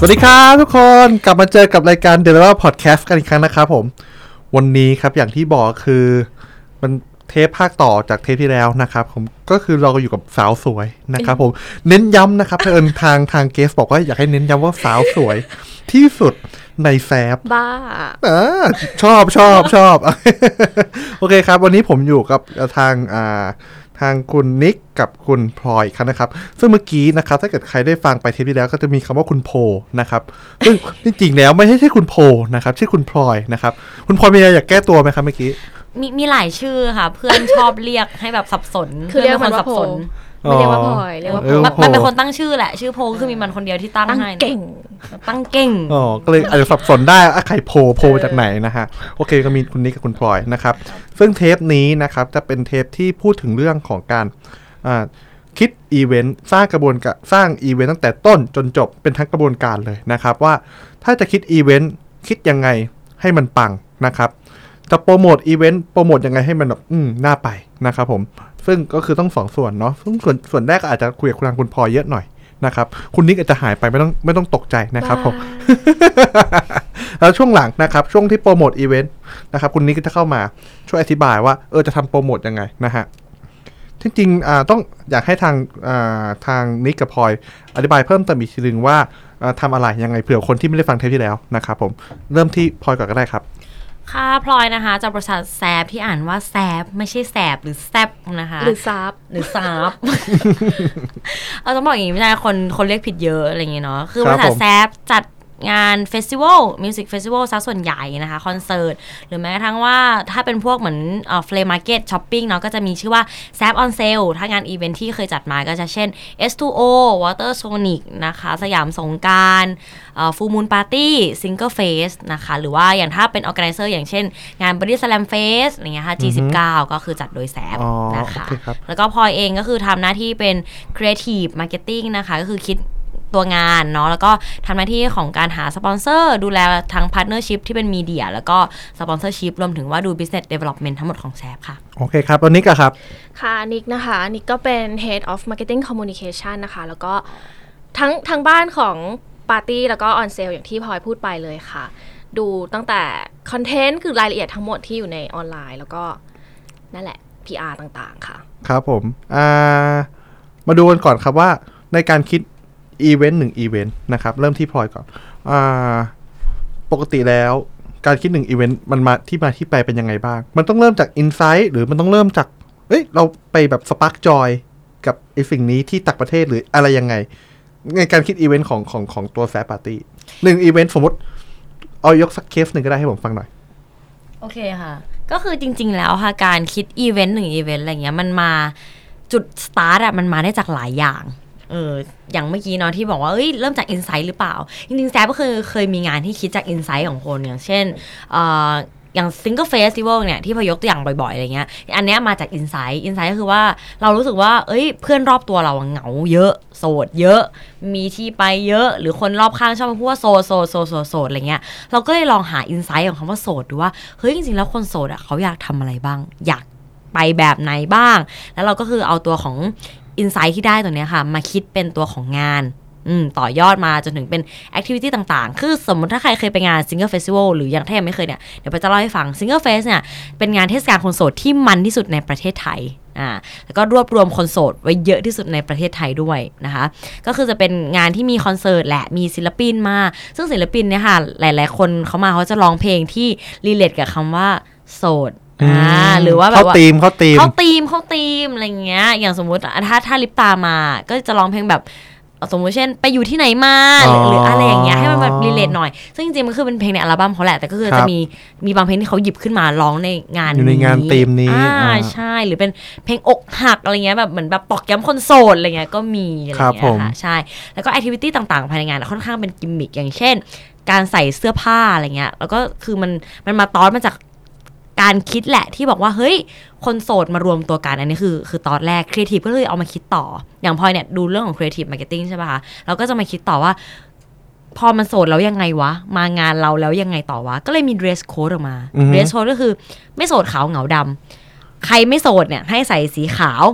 สวัสดีครับทุกคนกลับมาเจอกับรายการ d e l i v e r Podcast กันอีกครั้งนะครับผม วันนี้ครับอย่างที่บอกคือมันเทปภาคต่อจากเทปที่แล้วนะครับผมก็คือเราก็อยู่กับสาวสวยนะครับผมเน้นย้ำนะครับเอิญทางทางเกสบอกว่าอยากให้เน้นย้ำว่าสาวสวย ที่สุดในแซฟบ้าอ่าชอบชอบชอบ โอเคครับ วันนี้ผมอยู่กับทางอ่า ทางคุณนิกกับคุณพลอยครับนะครับซึ่งเมื่อกี้นะครับถ้าเกิดใครได้ฟังไปเทปที่แล้วก็จะมีคำว่าคุณโพนะครับซึ่งจริงๆแล้วไม่ใช่ใช่คุณโพนะครับชื่อคุณพลอยนะครับคุณพลอยมีอะไรอยากแก้ตัวไหมครับเมื่อกี้ มีมีหลายชื่อค่ะ เพื่อนชอบเรียกให้แบบสับสนคือเรียกพื่มันป็ว่าสับสนโพไม่เรียกว่าพลอยเรียกว่าเออมันโพมันเป็นคนตั้งชื่อแหละ ชื่อโพก็คือมีมันคนเดียวที่ตั้งตั้งให้นะเก่ง ตั้งเก่งอ๋อก็เลยอาจจะสับสนได้อะใครโพลโพลมาจากไหนนะฮะโอเคก็มีคุณนิกกับคุณพลอยนะครับ ซึ่งเทปนี้นะครับจะเป็นเทปที่พูดถึงเรื่องของการอ่าคิดอีเวนต์สร้างกระบวนการสร้างอีเวนต์ตั้งแต่ต้นจนจบเป็นทั้งกระบวนการเลยนะครับ ว่าถ้าจะคิดอีเวนต์คิดยังไงให้มันปังนะครับ จะโปรโมทอีเวนต์โปรโมทยังไงให้มันแบบอืมน่าไปนะครับผม ซึ่งก็คือต้องสองส่วนเนาะซึ่งส่วนส่วนแรกก็อาจจะคุยกับคุณทางคุณพลอยเยอะหน่อยนะครับ คุณนิกอาจจะหายไปไม่ต้องไม่ต้องตกใจนะครับผมแล้วช่วงหลังนะครับ ช่วงที่โปรโมทอีเวนต์นะครับคุณนิกก็จะเข้ามาช่วยอธิบายว่าเออจะทำโปรโมทยังไงนะฮะที่จริงอ่าต้องอยากให้ทางอ่าทางนิกกับพลอยอธิบายเพิ่มเติมอีกทีนึงว่าอ่าทำอะไรยังไงเผื่อคนที่ไม่ได้ฟังเทปที่แล้วนะครับผมเริ่มที่พลอยก่อนก็ได้ครับ ค่ะพลอยนะคะจากบริษัทแซบที่อ่านว่าแซบไม่ใช่แซบหรือแซบนะคะหรือซับหรือซาบเราต้องบอกอย่างนี้ไม่ได้คนคนเรียกผิดเยอะอะไรอย่างเงี้ยเนาะคือบครับริษัทผมแซบจัด งานเฟสติวัลมิวสิกเฟสติวัลซะส่วนใหญ่นะคะคอนเสิร์ตหรือแม้กระทั่งว่าถ้าเป็นพวกเหมือนเอ่อ flea market ช้อปปิ้งเนาะก็จะมีชื่อว่า Zaap On Sale ถ้างานอีเวนท์ที่เคยจัดมาก็จะเช่น S2O Waterzonic นะคะ Siam Songkran Full Moon Party Single Fest นะคะหรือว่าอย่างถ้าเป็นออ g a แก z นเซอร์อย่างเช่นงาน Body Slam Fest อะไรเงี้ยค่ะ G19 ก็คือจัดโดย Zaap อ๋อนะคะโอเคครับแล้วก็พลอยเองก็คือทำหน้าที่เป็น Creative Marketing นะคะก็คือคิด ตัวงานเนาะแล้วก็ทำหน้าที่ของการหาสปอนเซอร์ ดูแลทั้ง partnership ที่เป็น media แล้วก็ sponsorship รวมถึงว่าดู Business Development ทั้งหมดของ Zaap ค่ะ โอเคครับแล้วนิกอะครับ ค่ะนิกนะคะนิกก็เป็น Head of Marketing Communication นะคะ แล้วก็ทั้งทั้งบ้านของปาร์ตี้แล้วก็ On Sale อย่างที่พลอยพูดไปเลยค่ะ ดูตั้งแต่คอนเทนต์คือรายละเอียดทั้งหมดที่อยู่ในออนไลน์แล้วก็นั่นแหละ PR ต่างๆค่ะ ครับผมอ่ามาดูกันก่อนครับว่าในการคิด อีเวนต์หนึ่งอีเวนต์นะครับ เริ่มที่พลอยก่อนอปกติแล้วการคิดหนึ่งอีเวนต์มันมาที่มาที่ไปเป็นยังไงบ้าง มันต้องเริ่มจาก insight หรือมันต้องเริ่มจาก เอ้ย เราไปแบบ spark joy กับไอ้สิ่งนี้ที่ต่างประเทศหรืออะไรยังไง ในการคิดอีเวนต์ของของของตัว Zaap Party หนึ่งอีเวนต์สมมติ เอายกสักเคสหนึ่งก็ได้ให้ผมฟังหน่อย โอเคค่ะ ก็คือจริง ๆ แล้วค่ะการคิดอีเวนต์หนึ่งอีเวนต์อะไรเงี้ยมันมาจุดสตาร์ทอะมันมาได้จากหลายอย่าง เอออย่างเมื่อกี้เนาะที่บอกว่าเอ้ยเริ่มจาก insight หรือเปล่า จริงๆ Zaap ก็คือเคยมีงานที่คิดจาก insight ของคนอย่างเช่นเอ่ออย่าง Single Festival เนี่ยที่พลอยยกตัวอย่างบ่อยๆอะไรเงี้ยอันเนี้ยมาจาก insight insight ก็คือว่าเรารู้สึกว่า เอ้ย เพื่อนรอบตัวเราเหงาเยอะ โสดเยอะ มีที่ไปเยอะ หรือคนรอบข้างชอบมาพูดว่าโสดโสดโสดโสดโสดอะไรเงี้ยเราก็เลยลองหา insight ของคำว่าโสดดูว่าเฮ้ยจริงๆแล้วคนโสดอะเขาอยากทำอะไรบ้าง อยากไปแบบไหนบ้าง แล้วเราก็คือเอาตัวของ insight ที่ได้ตัวเนี้ยค่ะ มาคิดเป็นตัวของงานต่อยอดมาจนถึงเป็น activity ต่างๆ คือสมมติถ้าใครเคยไปงาน Single Festival หรืออย่างถ้ายังไม่เคยเนี่ย เดี๋ยวพลอยจะเล่าให้ฟัง Single Fest เนี่ย เป็นงานเทศกาลคนโสดที่มันที่สุดในประเทศไทยอ่าแล้วก็รวบรวมคนโสดไว้เยอะที่สุดในประเทศไทยด้วยนะคะ ก็คือจะเป็นงานที่มีคอนเสิร์ตแหละมีศิลปินมา ซึ่งศิลปินเนี่ยค่ะ หลาย ๆ คนเขามาเขาจะร้องเพลงที่ relate กับคำว่าโสด อ่าหรือว่าแบบเข้าว่าธีมเข้าธีมเข้าธีมเข้าธีมอะไรเงี้ย อย่างสมมุติถ้าถ้าลิปตามา ก็จะร้องเพลงแบบสมมุติเช่น ไปอยู่ที่ไหนมาหรือหรืออะไรอย่างเงี้ยให้มันแบบ relate หน่อย ซึ่งจริงๆมันคือเป็นเพลงในอัลบั้มเขาแหละ แต่ก็คือครับจะมีมีบางเพลงที่เขาหยิบขึ้นมาร้องในงานอยู่ในงานธีมนี้อ่าอ่าใช่หรือเป็นเพลงอกหักอะไรเงี้ยแบบเหมือนแบบตอกย้ำคนโสดอะไรเงี้ยก็มีอะไรเงี้ยครับผมค่ะใช่แล้วก็ activity ต่างๆ ภายในงานค่อนข้างเป็นกิมมิคอย่างเช่น การใส่เสื้อผ้าอะไรเงี้ยแล้วก็คือมันมันมาตอนมาจาก การคิดแหละที่บอกว่าเฮ้ย คนโสดมารวมตัวกันอันนี้คือ คือตอนแรกครีเอทีฟก็เลยเอามาคิดต่อ อย่างพลอยเนี่ยดูเรื่องของ creative marketing ใช่ป่ะคะเราก็จะมาคิดต่อว่า พอมันโสดแล้วยังไงวะ มางานเราแล้วยังไงต่อวะ ก็เลยมี dress code ออกมาอือฮึ dress code ก็คือไม่โสดขาวเหงาดำใครไม่โสดเนี่ย ให้ใส่สีขาว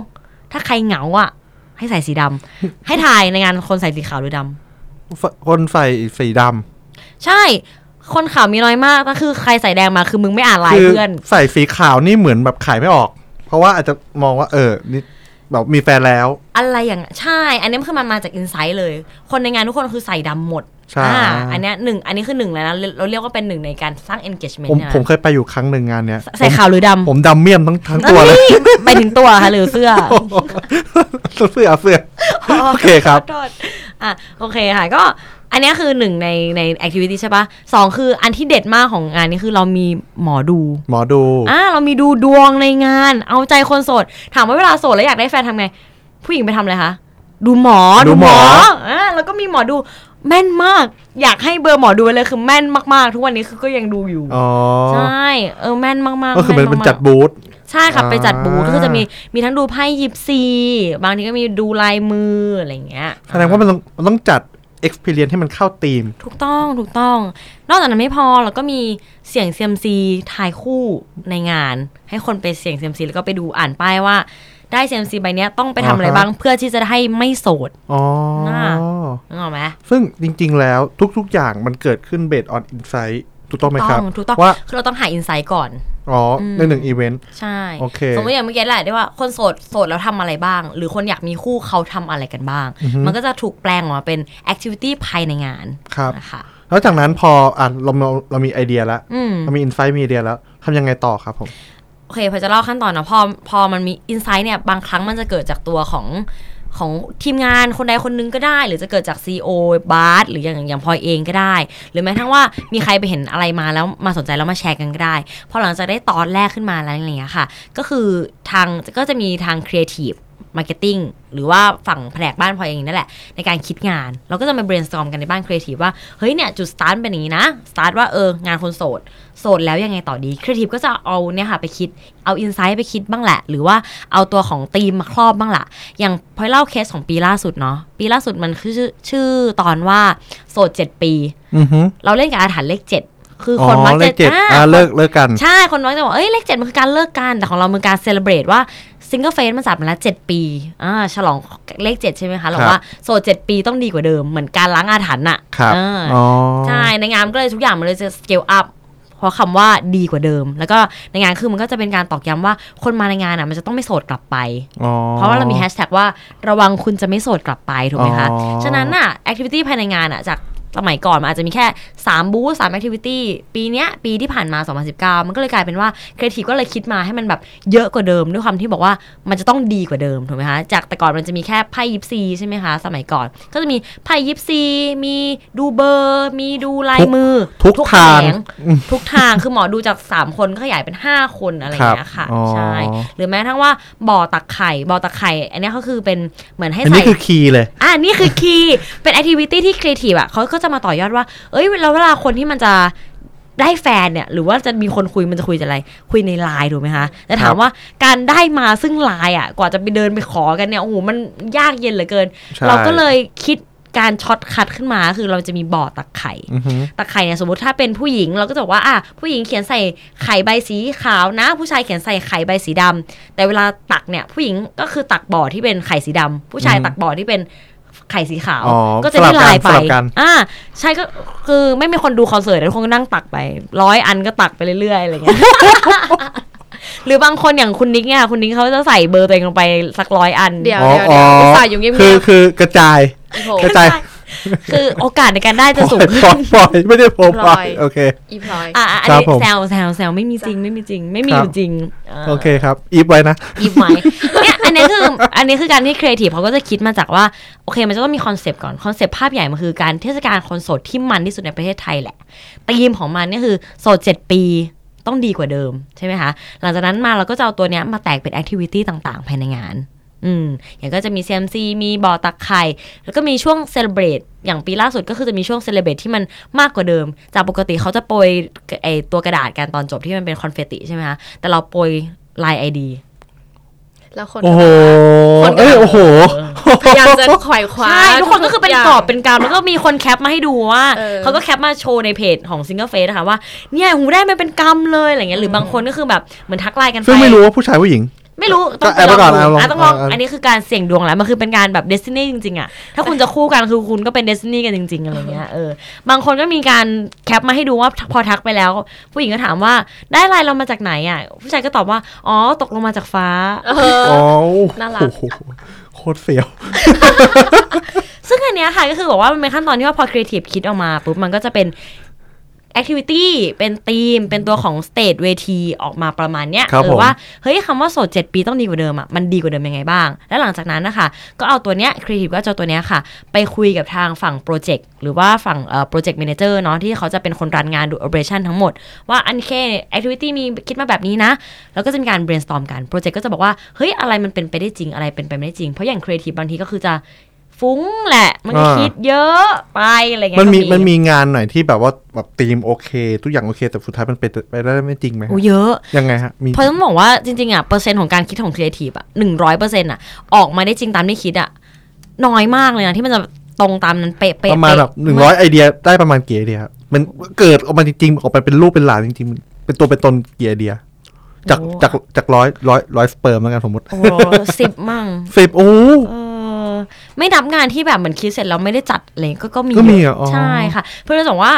ถ้าใครเหงาอะ ให้ใส่สีดำให้ถ่ายในงานคนใส่สีขาวหรือดฝคนใส่สีดใช่ คนขาวมีน้อยมากก็คือใครใส่แดงมาคือมึงไม่อ่านำไลน์คืเพื่อน ใส่สีขาวนี่เหมือนแบบขายไม่ออก เพราะว่าอาจจะมองว่า เออนี่แบบมีแฟนแล้ว อะไรอย่างนั้นใช่ อันนี้คือมันมาจากอินไซต์เลย คนในงานทุกคนคือใส่ดำหมดใช่อ่าอันเนี้ยหนึ่งอันนี้คือหนึ่งเลยนะเราเรียกว่าเป็นหนึ่งในการสร้าง engagement ผมเนี่ยผมเคยไปอยู่ครั้งหนึ่งงานเนี้ยใส่ขาวหรือดำผมดำเมี่ยมทั้งทั้งตัวเลยไปถึงตัวค่ะหรือเสื้อ เสื้อเสื้อโอเคครับขอโทษอะโอเคค่ะก็ อันเนี้ยคือหนึ่งในใน activity ใช่ปะสองคืออันที่เด็ดมากของงานนี้คือเรามีหมอดู หมอดูอ่าเรามีดูดวงในงาน เอาใจคนโสด ถามว่าเวลาโสดแล้วอยากได้แฟนทำไง ผู้หญิงไปทำอะไรคะ ดูหมอ ดูหมออ่าแล้วก็มีหมอดูแม่นมาก อยากให้เบอร์หมอดูไว้เลยคือแม่นมากๆ ทุกวันนี้คือก็ยังดูอยู่อ๋อใช่เออแม่นมากๆก็คือเป็นเป็นแากๆจัดบูธใช่ค่ะอ่าไปจัดบูธก็จะมีมีทั้งดูไพ่ยิปซี บางทีก็มีดูลายมืออะไรอย่างเงี้ยแสดงว่ามันต้องมันต้องจัด experience ให้มันเข้าธีม ถูกต้องถูกต้อง นอกจากนั้นไม่พอเราก็มีเสียงเซียมซีทายคู่ในงาน ให้คนไปเสียงเซียมซีแล้วก็ไปดูอ่านป้ายว่า ได้เซียมซีใบเนี้ยต้องไปทำอะไรอ่าฮะบ้างเพื่อที่จะได้ไม่โสดอ๋อน่านึกออกไหมซึ่งจริงๆแล้วทุกๆอย่างมันเกิดขึ้น based on insight ถูกต้องไหมครับถูกต้องว่าคือเราต้องหา insight ก่อนอ๋ออืมในหนึ่งอีเวนต์ใช่โอเคสมมติอย่างเมื่อกี้แหละได้ว่าคนโสดโสดแล้วทำอะไรบ้าง หรือคนอยากมีคู่เขาทำอะไรกันบ้างอือฮึมันก็จะถูกแปลงออกมาเป็น activity ภายในงานครับนะคะแล้วจากนั้นพออะเราเราเรามีไอเดียแล้วอืมเรามี insight มีไอเดียแล้วทำยังไงต่อครับผมโอเคพลอยจะเล่าขั้นตอนนะพอพอมันมี insight เนี่ยบางครั้งมันจะเกิดจากตัวของ ของทีมงานคนใดคนหนึ่งก็ได้ หรือจะเกิดจาก CEO บาสหรืออย่างอย่างพลอยเองก็ได้ หรือแม้ทั้งว่ามีใครไปเห็นอะไรมาแล้วมาสนใจแล้วมาแชร์กันก็ได้พอหลังจากได้ตอนแรกขึ้นมาแล้วอะไรอย่างเงี้ยค่ะ ก็คือทางก็จะมีทาง creative marketing หรือว่าฝั่งแผนกบ้านพลอยเองนั่นแหละ ในการคิดงาน เราก็จะมา brainstorm กันในบ้านครีเอทีฟว่า เฮ้ยเนี่ย จุดสตาร์ทเป็นอย่างนี้นะสตาร์ทว่าเอองานคนโสด โสดแล้วยังไงต่อดีครีเอทีฟก็จะเอาเนี่ยค่ะไปคิดเอา insight ไปคิดบ้างแหละ หรือว่าเอาตัวของธีมมาครอบบ้างละอย่างพลอยเล่าเคสของปีล่าสุดเนาะปีล่าสุดมันคือชื่อชื่อตอนว่าโสด 7 ปีอือฮึเราเล่นกับอาถรรพ์เลข7 คืออ๋อเลขเจ็ดคนมักอเลจะอ่าอ่าเลิกเลิกกัน ใช่ คนมักจะบอกเอ้ยเลขเจ็ดมันคือการเลิกกัน แต่ของเรามันการ celebrate ว่า Single Fest มันจัดมาแล้วเจ็ดปีอ่าฉลองเลขเจ็ดใช่ไหมคะเราครับว่าโสดเจ็ดปีต้องดีกว่าเดิม เหมือนการล้างอาถรรพ์น่ะครับอ่าอ๋อใช่ในงานมันก็เลยทุกอย่างมันเลยจะ scale up เพราะคำว่าดีกว่าเดิม แล้วก็ในงานคือมันก็จะเป็นการตอกย้ำว่าคนมาในงานอะมันจะต้องไม่โสดกลับไปอ๋อเพราะว่าเรามีแฮชแท็กว่าระวังคุณจะไม่โสดกลับไปถูกไหมคะอ๋อฉะนั้นน่ะ activity ภายในงานอะจาก สมัยก่อนมันอาจจะมีแค่ 3 บูธ3 activity ปีเนี้ยปีที่ผ่านมา 2019 มันก็เลยกลายเป็นว่าครีเอทีฟก็เลยคิดมาให้มันแบบเยอะกว่าเดิมด้วยความที่บอกว่ามันจะต้องดีกว่าเดิมถูกไหมคะจากแต่ก่อนมันจะมีแค่ไพ่ยิปซีใช่ไหมคะสมัยก่อนก็จะมีไพ่ยิปซีมีดูเบอร์ มีดูลายมือ ทุกแขทางนงทุกทางคือหมอดูจาก 3 คนก็ขยายเป็น 5 คนอะไรอย่างเงี้ยค่ะครับอ๋อใช่หรือแม้ทั้งว่าบ่อตักไข่บ่อตักไข่อันเนี้ยก็คือเป็นเหมือนให้อันใส่นี้คือ key เลยอ่านี่คือ key เป็น activity ที่ครีเอทีฟอะเขาก็จะมาต่อยอดว่า เอ้ยแล้วเวลาคนที่มันจะได้แฟนเนี่ย หรือว่าจะมีคนคุยมันจะคุยจะอะไร คุยในไลน์ถูกไหมคะแต่ถามว่าการได้มาซึ่งไลน์อะ กว่าจะไปเดินไปขอกันเนี่ยโอ้โหมันยากเย็นเหลือเกินใช่เราก็เลยคิดการ shortcut ขึ้นมาคือเราจะมีบ่อตักไข่อือฮึตักไข่เนี่ยสมมติถ้าเป็นผู้หญิงเราก็จะบอกว่าอะผู้หญิงเขียนใส่ไข่ใบสีขาวนะ ผู้ชายเขียนใส่ไข่ใบสีดำแต่เวลาตักเนี่ยผู้หญิงก็คือตักบ่อที่เป็นไข่สีดำผู้ชายตักบ่อที่เป็น ไข่สีขาวอ๋อก็จะได้ไลน์ไปสลับกันอ่าใช่ก็คือไม่มีคนดูคอนเสิร์ตทุกคนก็นั่งตักไปร้อยอันก็ตักไปเรื่อยๆอะไรเงี้ยหรือบางคนอย่างคุณนิกเนี่ยคุณนิกเขาจะใส่เบอร์ตัวเองลงไปสักร้อยอันเดี๋ยวอ๋อเดี๋ยวอ๋อเดี๋ยวอุตส่าห์อยู่เงียบคือๆคือกระจายอีโผกระจาย คือโอกาสในการได้จะสูงปขึ้ล่อยนปล่อยไม่ได้โพลปล่ปอยโอเคอีพลอยอะอะอันครับนี้ผมแซวแซวแซวไม่มีจริงไม่มีจริง ไม่มีคอรับยู่จริงาโอเคครับอีฟไว้นะยิบไว้เนี่ยอันนี้คืออันนี้คือการที่ครีเอทีฟเขาก็จะคิดมาจากว่าโอเค มันจะต้องมี concept ก่อน concept ภาพใหญ่มันคือการเทศกาลคอนเสิร์ตที่มันที่สุดในประเทศไทยแหละธีมของมันเนี่ยคือโสดเจ็ดปีต้องดีกว่าเดิมใช่ไหมคะ หลังจากนั้นมาเราก็จะเอาตัวเนี้ยมาแตกเป็น activity ต่างๆ ภายในงาน อืมอย่างก็จะมี CMC มีบ่อตักไข่ แล้วก็มีช่วง celebrate อย่างปีล่าสุดก็คือจะมีช่วง celebrate ที่มันมากกว่าเดิม จากปกติเขาจะโปรยไอตัวกระดาษกันตอนจบที่มันเป็น confetti ใช่ไหมคะแต่เราโปรย Line IDแล้วคนโอ้โหคนก็เอ้ยโอ้โหพยายามจะไขว่คว้าใช่ทุกคนก็คือเป็นย่างกรอบเป็นกรามแล้วก็มีคน cap มาให้ดูว่าเออเขาก็ cap มาโชว์ในเพจของ Single Fest นะคะว่าเนี่ยหูยได้มาเป็นกำเลยอะไรเงี้ยหรือบางคนก็คือแบบเหมือนทักไลน์กันไปซึ่งไม่รู้ว่าผู้ชายผู้หญิง ไม่รู้ก็ต้องแอบไปก่อนดูเอาลองอะต้องลองเอาอันนี้คือการเสี่ยงดวงแล้วมันคือเป็นการแบบ destiny จริงๆอะถ้าคุณจะคู่กันคือคุณก็เป็น destiny กันจริง ๆอะไรเงี้ยเออบางคนก็มีการ cap มาให้ดูว่าพอทักไปแล้ว ผู้หญิงก็ถามว่าได้ไลน์เรามาจากไหนอะ ผู้ชายก็ตอบว่า อ๋อตกลงมาจากฟ้าเอออ๋อน่ารักโอ้โหโคตรเสียว ซึ่งอันเนี้ยค่ะก็คือบอกว่ามันเป็นขั้นตอนที่ว่าพอครีเอทีฟคิดออกมาปุ๊บมันก็จะเป็น activity เป็นธีม เป็นตัวของ stage เวทีออกมาประมาณเนี้ยครับเอผอมว่าเฮ้ยคำว่าโสดเจ็ดปีต้องดีกว่าเดิมอะมันดีกว่าเดิมยังไงบ้าง แล้วหลังจากนั้นนะคะก็เอาตัวเนี้ยครีเอทีฟก็จะเอาตัวเนี้ยค่ะ ไปคุยกับทางฝั่ง project หรือว่าฝั่งเอ่อ project manager เนาะที่เขาจะเป็นคน run งานดู operation ทั้งหมด ว่าอันเคแอคทิวิตี้มีคิดมาแบบนี้นะ แล้วก็จะมีการ brainstorm กัน project ก็จะบอกว่าเฮ้ยอะไรมันเป็นไปได้จริงอะไรเป็นไปไม่ได้จริงเพราะอย่างครีเอทีฟบางทีก็คือจะ ฟุ้งแหละ มันก็อ่าคิดเยอะไปอะไรเงี้ยมันมีก็มันมีงานไหนที่แบบว่าแบบธีมโอเค ทุกอย่างโอเค แต่สุดท้ายมันเป็นไปได้ไม่จริงไหมโอ้เยอะยังไงฮะมีเพราะต้องบอกว่าจริงๆอะเปอร์เซ็นต์ของการคิดของครีเอทีฟอะหนึ่งร้อยเปอร์เซ็นต์อะออกมาได้จริงตามที่คิดอะน้อยมากเลยนะที่มันจะตรงตามนั้นเป๊ะๆประมาณแบบหนึ่งร้อยไอเดียได้ประมาณกี่ไอเดียครับมันเกิดออกมาจริงๆออกมาเป็นรูปเป็นร่างจริงๆ เป็นตัวเป็นตนกี่ไอเดียจากจากจากร้อยร้อยร้อยสเปิร์มแล้วกันสมมติโอ้สิบมั่งสิบโอ้เออไม่นับงานที่แบบเหมือนคิดเสร็จแล้วไม่ได้จัดอะไรก็ก็มีก็มีเยเหรออ๋อใช่ค่ะ เพื่อนจะบอกว่า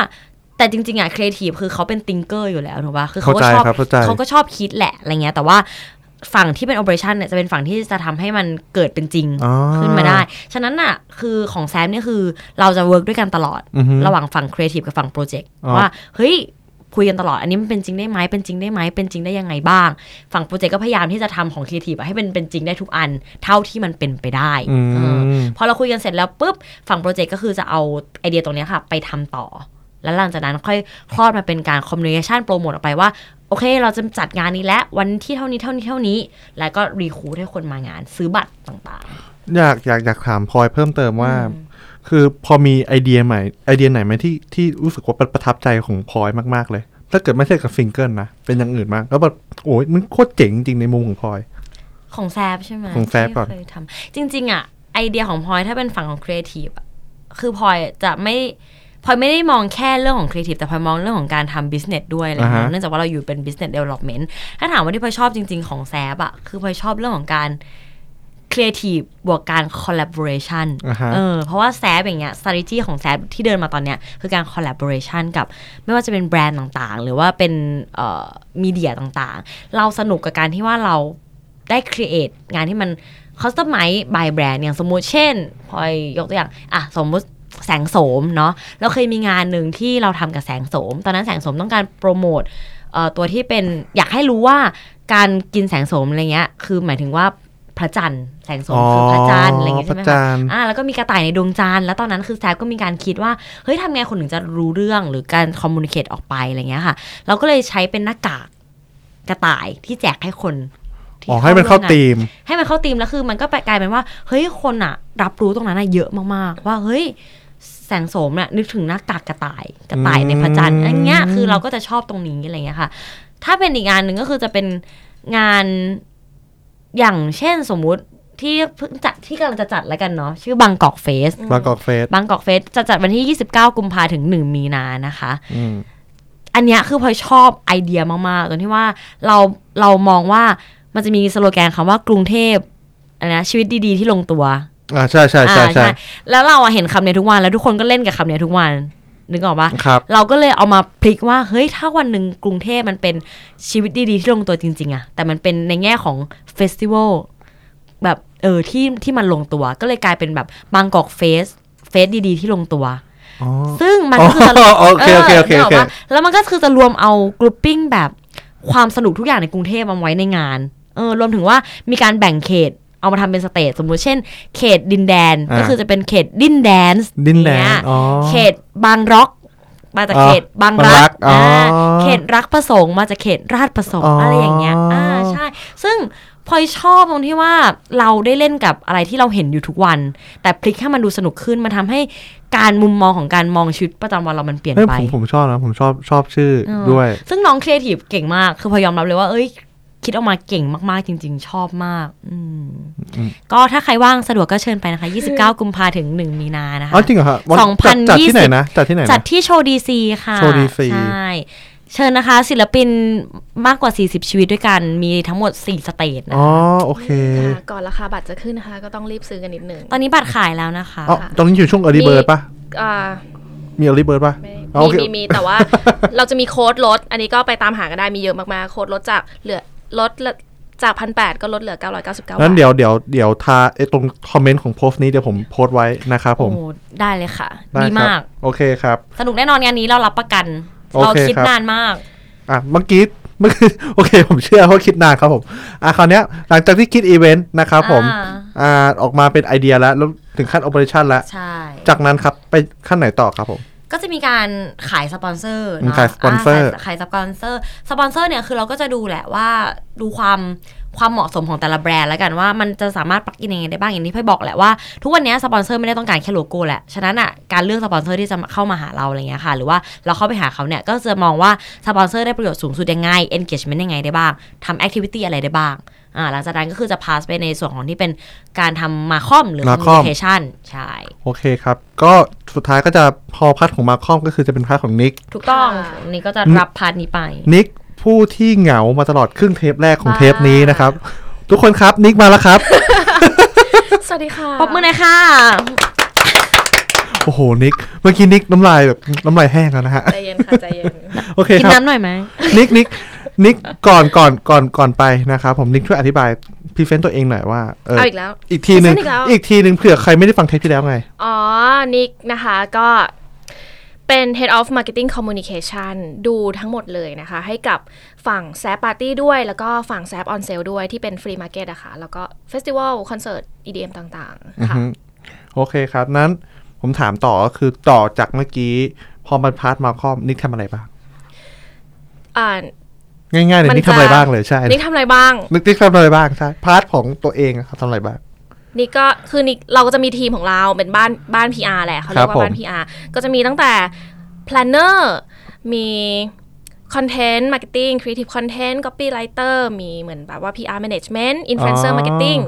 แต่จริงๆอะครีเอทีฟคือเขาเป็น thinker อยู่แล้วถูกป่ะคือเขาก็เข้าใจชอบครับเข้าใจเขาก็ชอบคิดแหละอะไรเงี้ยแต่ว่าฝั่งที่เป็น operation เนี่ยจะเป็นฝั่งที่จะทำให้มันเกิดเป็นจริงอ๋อขึ้นมาได้ ฉะนั้นน่ะคือของ ZAAP เนี่ยคือเราจะ work ด้วยกันตลอดอือฮึระหว่างฝั่งครีเอทีฟกับฝั่ง project อ๋อว่า เฮ้ย คุยกันตลอด อันนี้มันเป็นจริงได้ไหมเป็นจริงได้ไหมเป็นจริงได้ยังไงบ้าง ฝั่ง project ก็พยายามที่จะทำของครีเอทีฟให้เป็นเป็นจริงได้ทุกอันเท่าที่มันเป็นไปได้อืมเออพอเราคุยกันเสร็จแล้วปุ๊บฝั่ง project ก็คือจะเอาไอเดียตรงเนี้ยค่ะ ไปทำต่อ แล้วหลังจากนั้นค่อยคลอดมาเป็นการ communication โปรโมทออกไปว่าโอเค เราจะจัดงานนี้แล้ววันที่เท่านี้เท่านี้เท่านี้ แล้วก็ recruit ให้คนมางาน ซื้อบัตรต่างอยากอยากอยากถามพลอยเพิ่มเติมว่า คือพอมีไอเดียใหม่ไอเดียไหนไหมที่ที่รู้สึกว่าประทับใจของพลอยมาก ๆ เลย ถ้าเกิดไม่ใช่กับซิงเกิลนะ เป็นอย่างอื่นมาก แล้วแบบโอ้ยมันโคตรเจ๋งจริงๆในมุมของพลอยๆของ ZAAP ใช่ไหมของ ZAAP ก่อนที่เคยทำจริง ๆ อะ ไอเดียของพลอยถ้าเป็นฝั่งของครีเอทีฟอะคือพลอยจะไม่พลอยไม่ได้มองแค่เรื่องของครีเอทีฟแต่พลอยมองเรื่องของการทำ business ด้วยอะไรเงี้ยอ่าฮะเนื่องจากว่าเราอยู่เป็น business development ถ้าถามว่าที่พลอยชอบจริง ๆ ของแซบอะคือพลอยชอบเรื่องของการ ครีเอทีฟบวกการ collaboration อ่าฮะเออเพราะว่าแซบอย่างเงี้ย strategy ของแซบที่เดินมาตอนเนี้ยคือการ collaboration กับไม่ว่าจะเป็นแบรนด์ต่างๆ หรือว่าเป็นเอ่อมีเดียต่างๆ เราสนุกกับการที่ว่าเราได้ create งานที่มัน customize by brand อย่างสมมุติเช่นพลอยยกตัวอย่างอะสมมุติแสงโสมเนาะเราเคยมีงานหนึ่งที่เราทำกับแสงโสม ตอนนั้นแสงโสมต้องการโปรโมทเอ่อตัวที่เป็นอยากให้รู้ว่าการกินแสงโสมอะไรเงี้ย คือหมายถึงว่า พระจันทร์แสงโสมคือพระจันทร์อะไรเงี้ยพใช่ระไหมจัคะนทร์อ่าแล้วก็มีกระต่ายในดวงจันทร์แล้วตอนนั้นคือแซฟก็มีการคิดว่าเฮ้ยทำไงคนถึงจะรู้เรื่องหรือการคอมมูนิเคตออกไปอะไรเงี้ยค่ะ เราก็เลยใช้เป็นหน้ากากกระต่ายที่แจกให้คนที่อ๋อให้มันเข้าร่วงธีม ให้มันเข้าธีมแล้วคือ มันก็ไปกลายเป็นว่า เฮ้ยคนอะรับรู้ตรงนั้นอะเยอะมากๆ ว่าเฮ้ยแสงโสมเนี่ยนึกถึงหน้ากากกระต่ายกระต่ายในพระจันทร์อันเงี้ยคือเราก็จะชอบตรงนี้อะไรเงี้ยค่ะ ถ้าเป็นอีกงานหนึ่งก็คือจะเป็นงาน อย่างเช่นสมมุติที่เพิ่งจัดที่กำลังจะจัดแล้วกันเนาะชื่อบางกอกเฟสบางกอกเฟสบางกอกเฟสจะจัดวันที่ 29 กุมภาถึง 1 มีนานะคะอืมอันเนี้ยคือพลอยชอบไอเดียมากๆตรงที่ว่าเราเรามองว่ามันจะมีสโลแกนคำว่ากรุงเทพอะไรนะชีวิตดีๆที่ลงตัวอ่าใช่ใช่ใช่อ่าใช่แล้วเราอะเห็นคำเนี้ยทุกวันแล้วทุกคนก็เล่นกับคำเนี้ยทุกวัน นึกออกปะครับเราก็เลยเอามาพลิกว่า เฮ้ย ถ้าวันหนึ่งกรุงเทพมันเป็นชีวิตดีๆ ที่ลงตัวจริง ๆอะแต่มันเป็นในแง่ของ festival แบบเออที่ที่มันลงตัว ก็เลยกลายเป็นแบบ Bangkok Fest Fest ดีๆ ที่ลงตัวอ๋อซึ่งมันก็คือจะอ๋อโอเคโอเคโอเคนึกโอเคกปะแล้วมันก็คือจะรวมเอา grouping แบบความสนุกทุกอย่างในกรุงเทพมาไว้ในงานเออรวมถึงว่ามีการแบ่งเขต เอามาทำเป็น stage สมมุติเช่น เขตดินแดงอ่าก็คือจะเป็นเขตดิน dance ดิน dance เยอ๋อเขตบางร็อกมาจากอ๋อเขตบางบางรัรักกอ๋ออ่าเขตรักประสงค์มาจากเขตราชประสงค์อออะไรอย่างเงี้ยอ่าใช่ ซึ่งพลอยชอบตรงที่ว่าเราได้เล่นกับอะไรที่เราเห็นอยู่ทุกวัน แต่พลิกให้มันดูสนุกขึ้นมันทำให้การมุมมองของการมองชีวิตประจำวันเรามันเปลี่ยนเฮ้ยไปผมผมชอบนะผมชอบชอบชื่อเออด้วย ซึ่งน้องครีเอทีฟเก่งมากคือพลอยยอมรับเลยว่าเอ้ย คิดออกมาเก่งมาก ๆ จริง ๆ ชอบมากอืมอืมก็ถ้าใครว่างสะดวกก็เชิญไปนะคะ 29 กุมภาถึง 1 มีนานะคะอ๋อจริงเหรอฮะวันสองพัจัดนจัดยี่ที่สิบไหนนะจัดที่ไหนนะจัดที่ Show DC ค่ะโชว์ DC ใช่เชิญนะคะ ศิลปินมากกว่า 40 ชีวิตด้วยกัน มีทั้งหมด 4 stage นะอ๋อคะโอเคค่ะก่อนราคาบัตรจะขึ้นนะคะ ก็ต้องรีบซื้อกันนิดนึงตอนนี้บัตรขายแล้วนะคะอ๋อตอนนี้อยู่ช่วง early bird ปะอ่ามี early bird ปะไม่อ๋อโอมีเคมีมีแต่ว่าเราจะมีโค้ดลด อันนี้ก็ไปตามหากันได้มีเยอะมากๆ โค้ดลดจากเหลือ ลดจากพันแปดก็ลดเหลือ 999 บาทงั้นเดี๋ยวเดี๋ยวเดี๋ยวทาไอ้ตรงคอมเมนต์ของโพสต์นี้เดี๋ยวผมโพสต์ไว้นะครับผม โอ้ได้เลยค่ะได้ดีครับมาก โอเคครับ สนุกแน่นอนงานนี้เรารับประกันโอเคเราคิดครับนานมาก อะเมื่อกี้เมื่อกี้โอเค ผมเชื่อเพราะคิดนานครับผม อะคราวเนี้ยหลังจากที่คิดอีเวนต์นะครับผมอ่าอ่าออกมาเป็นไอเดียแล้ว แล้วถึงขั้น operation แล้วใช่จากนั้นครับไปขั้นไหนต่อครับผม ก็จะมีการขายสปอนเซอร์อืมเนาะขายสปอนเซอร์าขายขายสปอนเซอร์สปอนเซอร์เนี่ยคือเราก็จะดูแหละว่าดูความความเหมาะสมของแต่ละแบรนด์แล้วกันว่ามันจะสามารถ plug in ยังไงได้บ้างอย่างที่พี่บอกแหละว่าทุกวันนี้สปอนเซอร์ไม่ได้ต้องการแค่โลโก้แหละ ฉะนั้นอะการเลือกสปอนเซอร์ที่จะเข้ามาหาเราอะไรเงี้ยค่ะ หรือว่าเราเข้าไปหาเขาเนี่ยก็จะมองว่าสปอนเซอร์ได้ประโยชน์สูงสุดยังไง engagement ยังไงได้บ้างทำ activity อะไรได้บ้าง อ่าหลังจากนั้นก็คือจะ pass ไปในส่วนของที่เป็นการทำ Marcom หรือ Marcom communication ใช่ โอเคครับ ก็สุดท้ายก็จะพอ part ของ Marcom ก็คือจะเป็น part ของนิก ถูกต้องค่ะ นิกก็จะรับ part นี้ไป นิกผู้ที่เหงามาตลอดครึ่งเทปแรกของบ้าเทปนี้นะครับ ทุกคนครับนิกมาแล้วครับ สวัสดีค่ะปรบมือหน่อยค่ะ โอ้โหนิก เมื่อกี้นิกน้ำลายแบบน้ำลายแห้งแล้วนะฮะ ใจเย็นค่ะ ใจเย็น โอเคกินครับ น้ำหน่อยไหมนิกนิก นิกก่อนก่อนก่อนก่อนไปนะครับผมนิกช่วยอธิบาย present ตัวเองหน่อยว่าเออเอาอีกแล้วอีกทีหนึ่ง present อีกแล้วอีกทีหนึ่งเผื่อใครไม่ได้ฟังเทปที่แล้วไง อ๋อ นิกนะคะก็เป็น Head of Marketing Communication ดูทั้งหมดเลยนะคะ ให้กับฝั่ง ZAAP Party ด้วย แล้วก็ฝั่ง ZAAP On Sale ด้วยที่เป็น Flea Market อะค่ะ แล้วก็ Festival คอนเสิร์ต EDM ต่างอือๆค่ะฮึโอเคครับ นั้นผมถามต่อก็คือต่อจากเมื่อกี้ พอมัน part Marcom นิกทำอะไรบ้างอ่า ง่ายๆเลยมันนิกทำอะไรจะบ้างเลยใช่นิกทำอะไรบ้างนิกนิกทำอะไรบ้างใช่ part ของตัวเองอะครับทำอะไรบ้างนี่ก็คือนี่เราก็จะมีทีมของเราเป็นบ้านบ้าน PR แหละเขาเรียกครับผมว่าบ้าน PR ก็จะมีตั้งแต่ planner มี content marketing creative content copywriter มีเหมือนแบบว่า PR management influencer marketing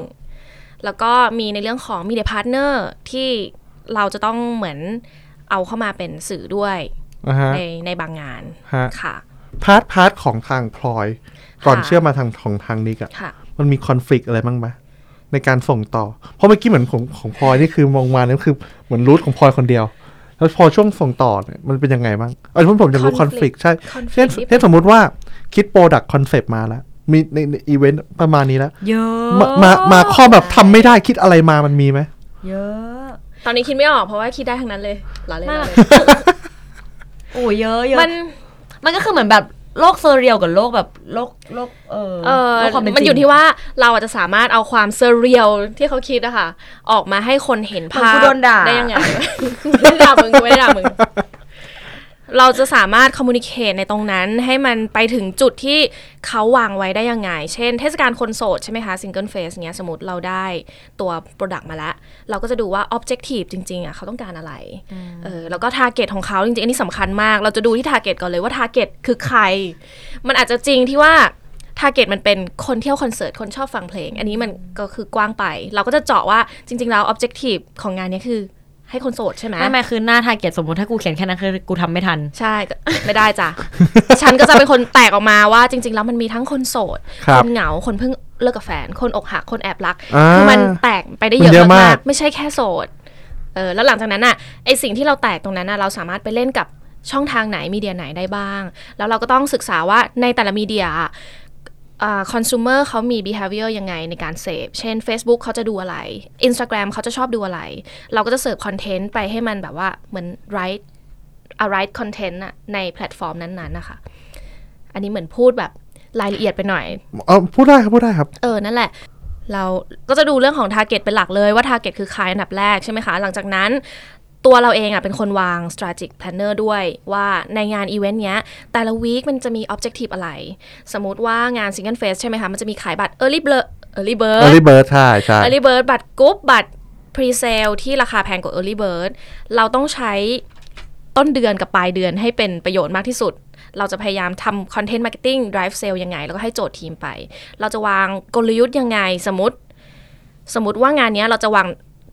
แล้วก็มีในเรื่องของ media partner ที่เราจะต้องเหมือนเอาเข้ามาเป็นสื่อด้วยนะฮะในในบางงานฮะค่ะ part part ของทางพลอย ก่อนค่ะเชื่อมาทางของทางนิกอะค่ะมันมี conflict อะไรบ้างไหมในการส่งต่อ เพราะเมื่อกี้เหมือนของของพลอยนี่คือมองมาเนี่ยคือเหมือน route ของพลอยคนเดียว แล้วพอช่วงส่งต่อเนี่ยมันเป็นยังไงบ้างเออผมผมจะรู้ conflict ใช่ conflict เช่นที่เช่นสมมุติว่าคิด product concept มาแล้วมีในในอีเวนต์ประมาณนี้แล้วเยอะมามามาข้อแบบทำไม่ได้คิดอะไรมามันมีไหมเยอะ ตอนนี้คิดไม่ออกเพราะว่าคิดได้ทั้งนั้นเลยล้อเล่นมากล้อเล่นโอ้เยอะเยอะมัน มันก็คือเหมือนแบบโลก surreal กับโลกแบบโลกโลกเออเออโลกความเป็นจริงมันอยู่ที่ว่าเราอาจจะสามารถเอาความ surreal ที่เขาคิดอะค่ะ ออกมาให้คนเห็นภาพเหมือนกูโดนด่าได้ยังไงไม่ได้ด่ามึงกูไม่ได้ด่ามึง เราจะสามารถ communicate ในตรงนั้น ให้มันไปถึงจุดที่เขาวางไว้ได้ยังไง เช่น เทศกาลคนโสดใช่ไหมคะ Single Fest เงี้ยสมมติเราได้ตัว Product มาแล้ว เราก็จะดูว่า Objective จริงๆอะเขาต้องการอะไรเออแล้วก็ Target ของเขาจริงๆ อันนี้สำคัญมาก เราจะดูที่ Target ก่อนเลยว่า Target คือใคร มันอาจจะจริงที่ว่า target มันเป็นคนเที่ยวคอนเสิร์ต คนชอบฟังเพลง อันนี้มันก็คือกว้างไป เราก็จะเจาะว่าจริง ๆ แล้ว objectiveของงานเนี้ยคือ ให้คนโสดใช่ไหมไม่ไม่คือหน้าทาเกียรสมมติถ้ากูเขียนแค่นั้นคือกูทำไม่ทัน ใช่ก็ไม่ได้จ้ะ ฉันก็จะเป็นคนแตกออกมาว่าจริง ๆ แล้วมันมีทั้งคนโสดครับนเหงาคนเพิ่งเลิกกับแฟน คนอกหักคนแอบรักอ่าคือมันแตกไปได้เยมันเยอะอะมามากกๆไม่ใช่แค่โสดเออแล้วหลังจากนั้นอะไอสิ่งที่เราแตกตรงนั้นอะเราสามารถไปเล่นกับช่องทางไหนมีเดียไหนได้บ้าง แล้วเราก็ต้องศึกษาว่าในแต่ละมีเดียอะ คอน sumer เขามี behavior ยังไงในการเสพ เช่น Facebook เขาจะดูอะไร Instagram เขาจะชอบดูอะไร เราก็จะเสิร์ฟคอนเทนต์ไปให้มันแบบว่าเหมือน right a right content อะในแพลตฟอร์มนั้นๆนะคะ อันนี้เหมือนพูดแบบรายละเอียดไปหน่อย เออพูดได้ครับพูดได้ครับ เออ นั่นแหละ เราก็จะดูเรื่องของ Target เป็นหลักเลยว่า Target คือใครอันดับแรกใช่ไหมคะ หลังจากนั้น ตัวเราเองอะเป็นคนวาง strategic planner ด้วยว่าในงานอีเวนต์เนี้ย แต่ละ week มันจะมี objective อะไร สมมติว่างาน Single Fest ใช่ไหมคะ มันจะมีขายบัตร early bird early bird early bird ใช่ใช่ early bird บัตรกรุ๊ปบัตร pre sale ที่ราคาแพงกว่า early bird เราต้องใช้ต้นเดือนกับปลายเดือนให้เป็นประโยชน์มากที่สุด เราจะพยายามทำ content marketing drive sale ยังไง แล้วก็ให้โจทย์ทีมไป เราจะวางกลยุทธ์ยังไงสมมติ สมมติว่างานเนี้ยเราจะวาง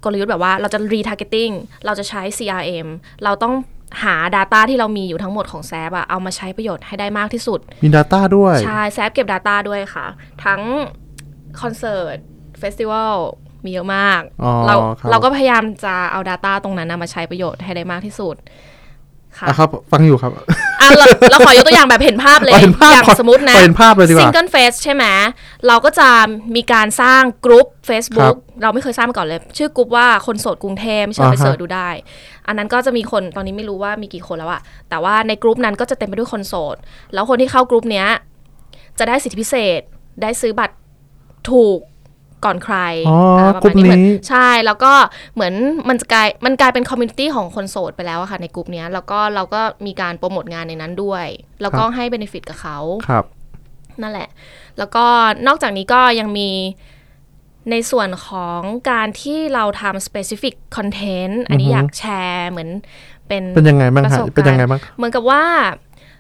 กลยุทธ์แบบว่าเราจะ retargeting เราจะใช้ CRM เราต้องหา Data ที่เรามีอยู่ทั้งหมดของแซฟอะเอามาใช้ประโยชน์ให้ได้มากที่สุด มี Data ด้วย ใช่ ZAAP เก็บ Data ด้วยค่ะ ทั้งคอนเสิร์ต festival มีเยอะมากอ๋อเราครับเราก็พยายามจะเอา Data ตรงนั้นนะมาใช้ประโยชน์ให้ได้มากที่สุด ค่ะอะครับ ฟังอยู่ครับอะเราเราขอยกตัวอย่างแบบเห็นภาพเลยขอเห็นภาพอย่างขอสมมตินะขอเห็นภาพเลยดีกว่า Single Fest ใช่ไหมเราก็จะมีการสร้างกรุ๊ปครั Facebook บเราไม่เคยสร้างมาก่อนเลย ชื่อกรุ๊ปว่าคนโสดกรุงเทพไม่เชื่อไปอ่าฮะ search ดูได้ อันนั้นก็จะมีคนตอนนี้ไม่รู้ว่ามีกี่คนแล้วอะแต่ว่าในกรุ๊ปนั้นก็จะเต็มไปด้วยคนโสด แล้วคนที่เข้ากรุ๊ปเนี้ยจะได้สิทธิพิเศษ ได้ซื้อบัตรถูก ก่อนใครอ๋ออ่าประมาณนี้กรุ๊ปนี้เหมือนใช่แล้วก็เหมือนมันจะกลายมันกลายเป็นคอมมูนิตี้ของคนโสดไปแล้วอะค่ะในกลุ่มเนี้ยแล้วก็เราก็มีการโปรโมทงานในนั้นด้วย แล้วก็ให้ benefit กับเขาครับ นั่นแหละ แล้วก็นอกจากนี้ก็ยังมีในส่วนของการที่เราทำ specific content อันนี้อือฮึอยากแชร์เหมือนเป็นเป็นยังไงบ้างฮะประสบการณ์เป็นยังไงบ้างเหมือนกับว่า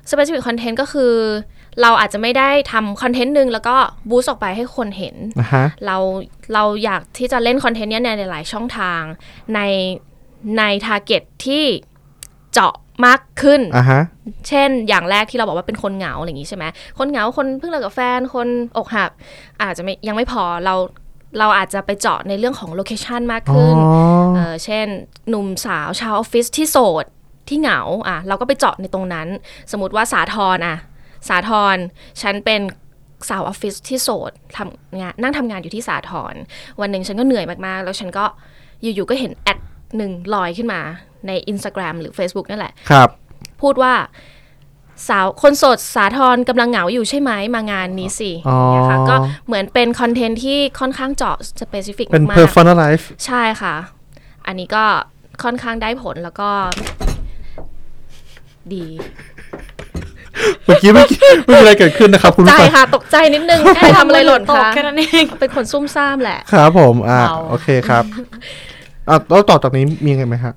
specific content ก็คือ เราอาจจะไม่ได้ทำคอนเทนต์หนึ่งแล้วก็ boost ออกไปให้คนเห็นนะฮะเราเราอยากที่จะเล่นคอนเทนต์เนี้ยในหลายๆช่องทางในใน target ที่เจาะมากขึ้นอะฮะเช่น อย่างแรกที่เราบอกว่าเป็นคนเหงาอะไรอย่างนี้ใช่ไหม คนเหงา คนเพิ่งเลิกกับแฟน คนอกหัก อาจจะไม่ยังไม่พอ เรา เราอาจจะไปเจาะในเรื่องของ location มากขึ้นอ๋อเออเช่น หนุ่มสาวชาวออฟฟิศที่โสดที่เหงา อะ เราก็ไปเจาะในตรงนั้น สมมติว่าสาทรอะ สาทรฉันเป็นสาวออฟฟิศที่โสดทำงานนั่งทำงานอยู่ที่สาทรวันหนึ่งฉันก็เหนื่อยมากๆ แล้วฉันก็อยู่ๆก็เห็น ad หนึ่งลอยขึ้นมาใน Instagram หรือ Facebook นั่นแหละ ครับ พูดว่าสาวคนโสดสาทรกำลังเหงาอยู่ใช่ไหมมางานนี้สิอ๋อเนี่ยค่ะก็เหมือนเป็นคอนเทนต์ที่ค่อนข้างเจาะสเปซิฟิกเป็น มาก personalize ๆใช่ค่ะ อันนี้ก็ค่อนข้างได้ผลแล้วก็ดี เมื่อกี้ไม่ไม่มีอะไรเกิดขึ้นนะครับ คุณใจผู้ฟังค่ะ ตกใจนิดนึงใครทำอะไรหล่นตกคะแค่นั้นเองเป็นคนซุ่มซ่ามแหละ ครับผมอ่าเอาโอเคครับอะแล้วต่อจากนี้มีไงไหมฮะ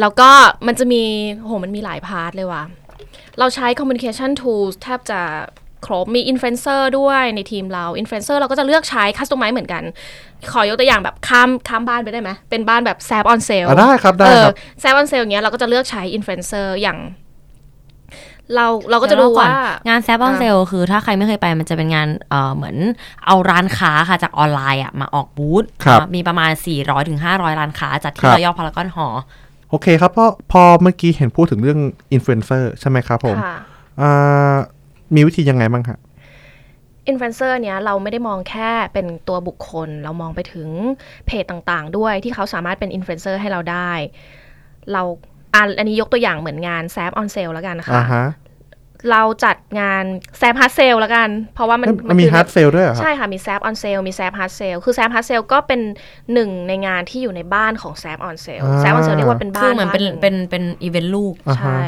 แล้วก็มันจะมีโหมันมีหลาย part เลยว่ะ เราใช้ communication tools แทบจะครบมี influencer ด้วยในทีมเรา influencer เราก็จะเลือกใช้ customize เหมือนกัน ขอยกตัวอย่างแบบข้ามข้ามบ้านไปได้ไหมเป็นบ้านแบบ s a p on sale อะได้ครับ ได้ครับแซ p on sale อย่างเงี้ยเราก็จะเลือกใช้ influencer อย่าง เราเราก็จะรู้ว่างานแซบ o อนเซลคือถ้าใครไม่เคยไปมันจะเป็นงานเอ่อเหมือนเอาร้านค้าค่ะจากออนไลน์อะมาออกบูธครับมีประมาณ 400-500ถึง500 ร้านค้าจัดคที่รับรอยอพารากอนหอ โอเคครับเพราะพอเมื่อกี้เห็นพูดถึงเรื่องอินฟลูเอนเซอร์ใช่ไหมครับผมค่ะอ่ามีวิธียังไงบ้างฮะอินฟลูเอนเซอร์เนี้ยเราไม่ได้มองแค่เป็นตัวบุคคล เรามองไปถึงเพจต่างๆ ด้วยที่เขาสามารถเป็นอินฟลูเอนเซอร์ให้เราได้ เรา อะอันนี้ยกตัวอย่างเหมือนงาน ZAAP on Sale แล้วกันนะคะอ่าฮะเราจัดงาน ZAAP Hard Sale แล้วกัน เพราะว่ามันมันมีคือ Hard Sale ด้วยเหรอครับใช่ค่ะ มี ZAAP on Sale มี ZAAP Hard Sale คือ ZAAP Hard Sale ก็เป็นหนึ่งในงานที่อยู่ในบ้านของ ZAAP on Sale อ่า ZAAP on Sale เรียกว่าเป็นบ้านคือเหมือนเป็นบ้านเป็นเป็นอีเวนต์ลูกอ่าฮะใช่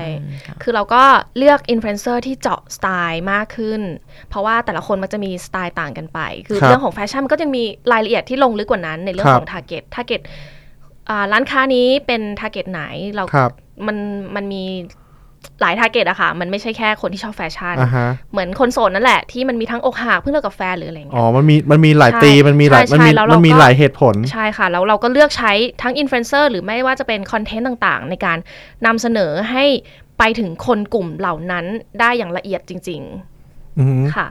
คือเราก็เลือกอินฟลูเอนเซอร์ที่เจาะสไตล์มากขึ้น เพราะว่าแต่ละคนมันจะมีสไตล์ต่างกันไป คือครับเรื่องของแฟชั่นมันก็ยังมีรายละเอียดที่ลงลึกกว่านั้นในเรื่องครับของ Target Target อ่าร้านค้านี้เป็น Target ไหนเราครับมันมันมีหลาย Target อะค่ะ มันไม่ใช่แค่คนที่ชอบแฟชั่นอ่าฮะเหมือนคนโสดนั่นแหละ ที่มันมีทั้งอกหักเพิ่งเลิกกับแฟนหรืออะไรอย่างเงี้อ๋อมันมี มันมีหลายใช่ตี มันมีหลายใช่มันมีใช่แล้วเรามันมีก็หลายเหตุผล ใช่ค่ะ แล้วเราก็เลือกใช้ทั้งอินฟลูเอนเซอร์หรือไม่ว่าจะเป็นคอนเทนต์ต่างๆ ในการนำเสนอให้ไปถึงคนกลุ่มเหล่านั้นได้อย่างละเอียดจริงอือฮึๆค่ะ